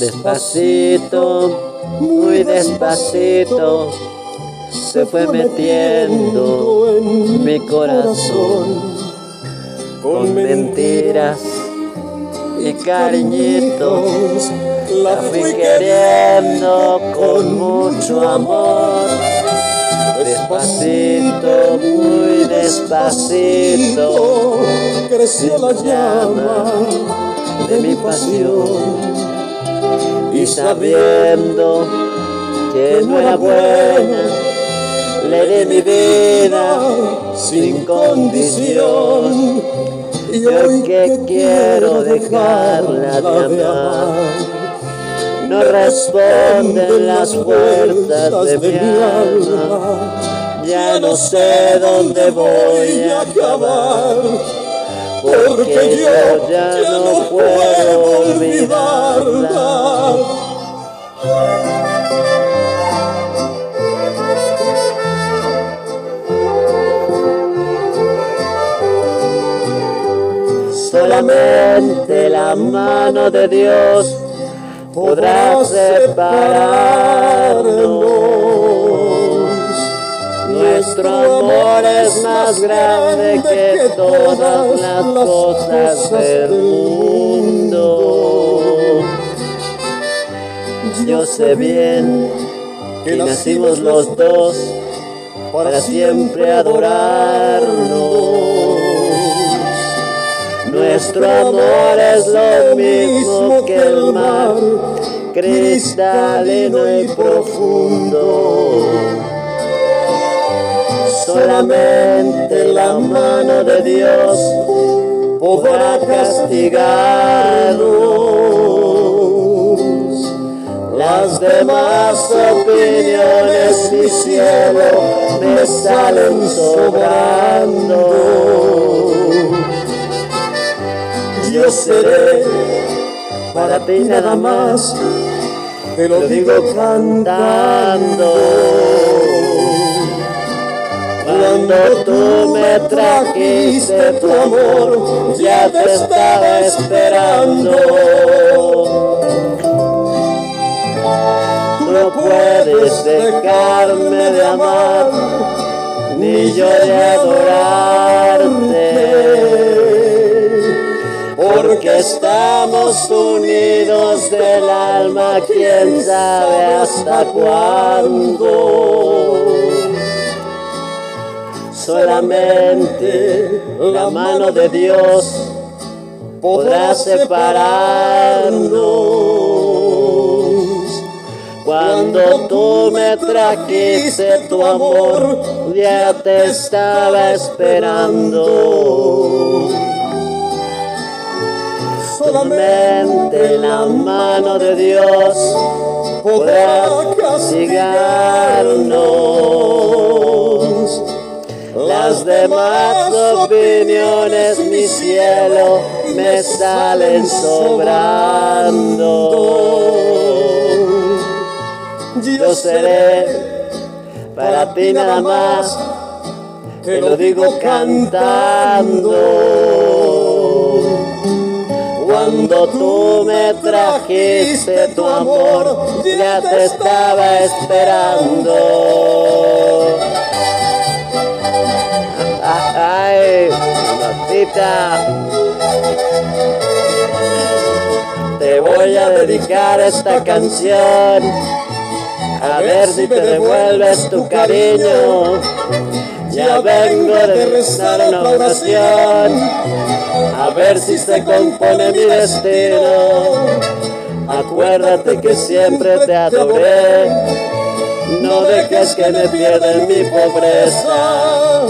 Despacito, muy despacito, se fue metiendo en mi corazón con mentiras y cariñitos. La fui queriendo con mucho amor. Despacito, muy despacito, creció la llama de mi pasión. y sabiendo que no era buena, le di mi vida sin condición. Y hoy que quiero dejarla de amar, no responden las puertas de mi alma. Ya no sé dónde voy a acabar porque yo ya no puedo olvidarla. Solamente la mano de Dios podrá separarnos. Nuestro amor es más grande que todas las cosas del mundo. Yo sé bien que nacimos los dos para siempre adorarnos. Nuestro amor es lo mismo que el mar, cristalino y profundo. Solamente la mano de Dios podrá castigarnos. Las demás opiniones, mi cielo, me salen sobrando yo seré para ti nada más, te lo digo cantando. Cuando tú me trajiste tu amor, ya te estaba esperando. No puedes dejarme de amar, ni yo de adorarte estamos unidos del alma, quién sabe hasta cuándo. Solamente la mano de Dios podrá separarnos. Cuando tú me trajiste tu amor, ya te estaba esperando solamente la mano de Dios podrá castigarnos. Las demás opiniones, mi cielo, me salen sobrando. Yo seré para ti nada más, te lo digo cantando. Cuando tú me trajiste tu amor, ya te estaba esperando. Ay, mamacita. Te voy a dedicar esta canción. A ver si te devuelves tu cariño. Ya vengo de rezar una oración, a ver si se compone mi destino. Acuérdate que siempre te adoré no dejes que me pierda mi pobreza.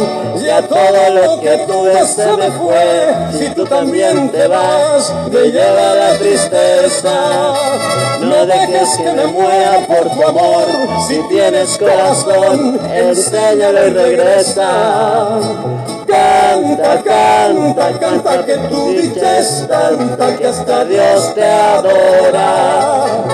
Ya todo lo que tuve se me fue. Si tú también te vas, me lleva la tristeza. No dejes que me muera por tu amor. Si tienes corazón, enséñalo y regresa. Canta, canta, canta que tu dicha es tanta que hasta Dios te adora.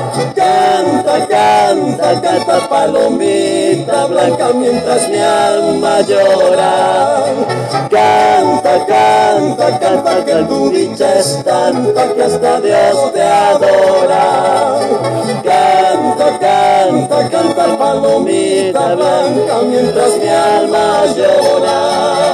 Canta, canta palomita blanca mientras mi alma llora. Canta, canta, canta, que tu dicha es tanta que hasta Dios te adora. Canta, canta, canta, palomita blanca mientras mi alma llora.